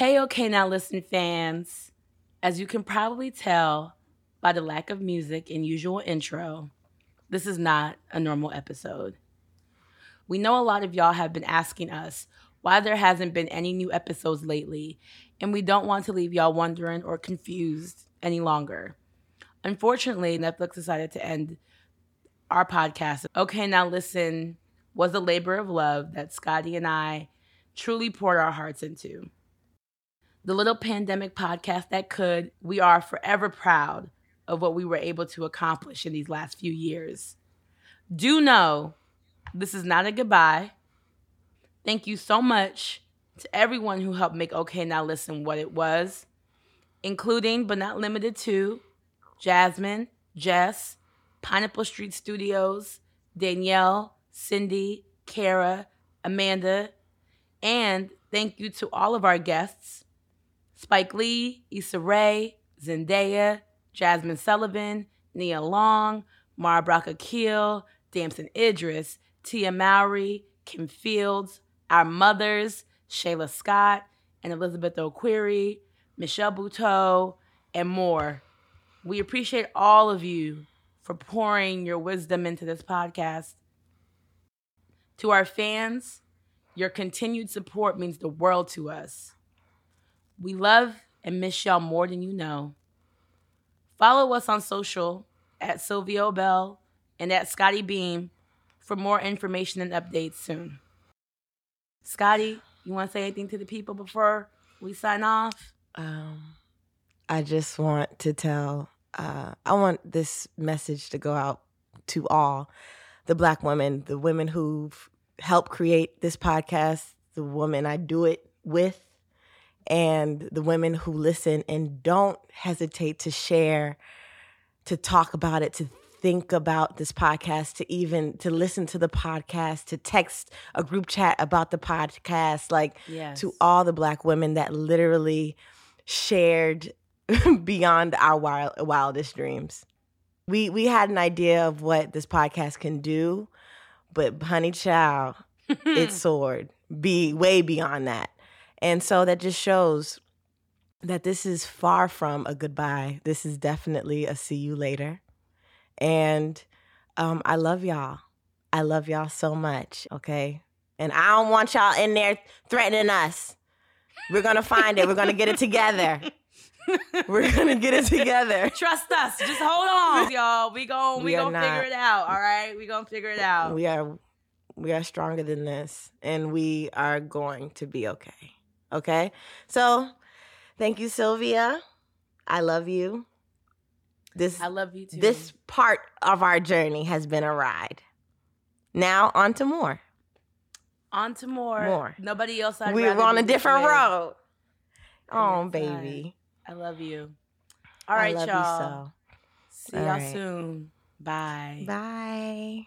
Hey, okay, now listen, fans. As you can probably tell by the lack of music and usual intro, this is not a normal episode. We know a lot of y'all have been asking us why there hasn't been any new episodes lately, and we don't want to leave y'all wondering or confused any longer. Unfortunately, Netflix decided to end our podcast. Okay, now listen was a labor of love that Scottie and I truly poured our hearts into. The little pandemic podcast that could, we are forever proud of what we were able to accomplish in these last few years. Do know this is not a goodbye. Thank you so much to everyone who helped make Okay Now Listen what it was, including but not limited to Jasmine, Jess, Pineapple Street Studios, Danielle, Cindy, Kara, Amanda, and thank you to all of our guests Spike Lee, Issa Rae, Zendaya, Jazmine Sullivan, Nia Long, Mara Brock Akil, Damson Idris, Tia Mowry, Kim Fields, our mothers, Shayla Scott and Elizabeth O'Query, Michelle Buteau, and more. We appreciate all of you for pouring your wisdom into this podcast. To our fans, your continued support means the world to us. We love and miss y'all more than you know. Follow us on social at Sylvia Obell and at Scottie Beam for more information and updates soon. Scottie, you want to say anything to the people before we sign off? Um, I just want to tell, uh, I want this message to go out to all the Black women, the women who've helped create this podcast, the women I do it with, and the women who listen and don't hesitate to share, to talk about it, to think about this podcast, to even to listen to the podcast, to text a group chat about the podcast, like Yes. to all the black women that literally shared beyond our wild, wildest dreams. We we had an idea of what this podcast can do, but honey child, it soared be way beyond that. And so that just shows that this is far from a goodbye. This is definitely a see you later. And um, I love y'all. I love y'all so much. Okay. And I don't want y'all in there threatening us. We're gonna find it. We're gonna get it together. We're gonna get it together. Trust us. Just hold on, y'all. We gon' we, We gonna figure it out. All right, we gonna figure it out. We are we are stronger than this, and we are going to be okay. Okay. So, thank you, Sylvia. I love you. This I love you too. this part of our journey has been a ride. Now on to more. on to more. More. Nobody else. I'd We're on a different road. Oh, baby. I love you. alright I right, love y'all. you See All y'all right. soon. Bye. Bye.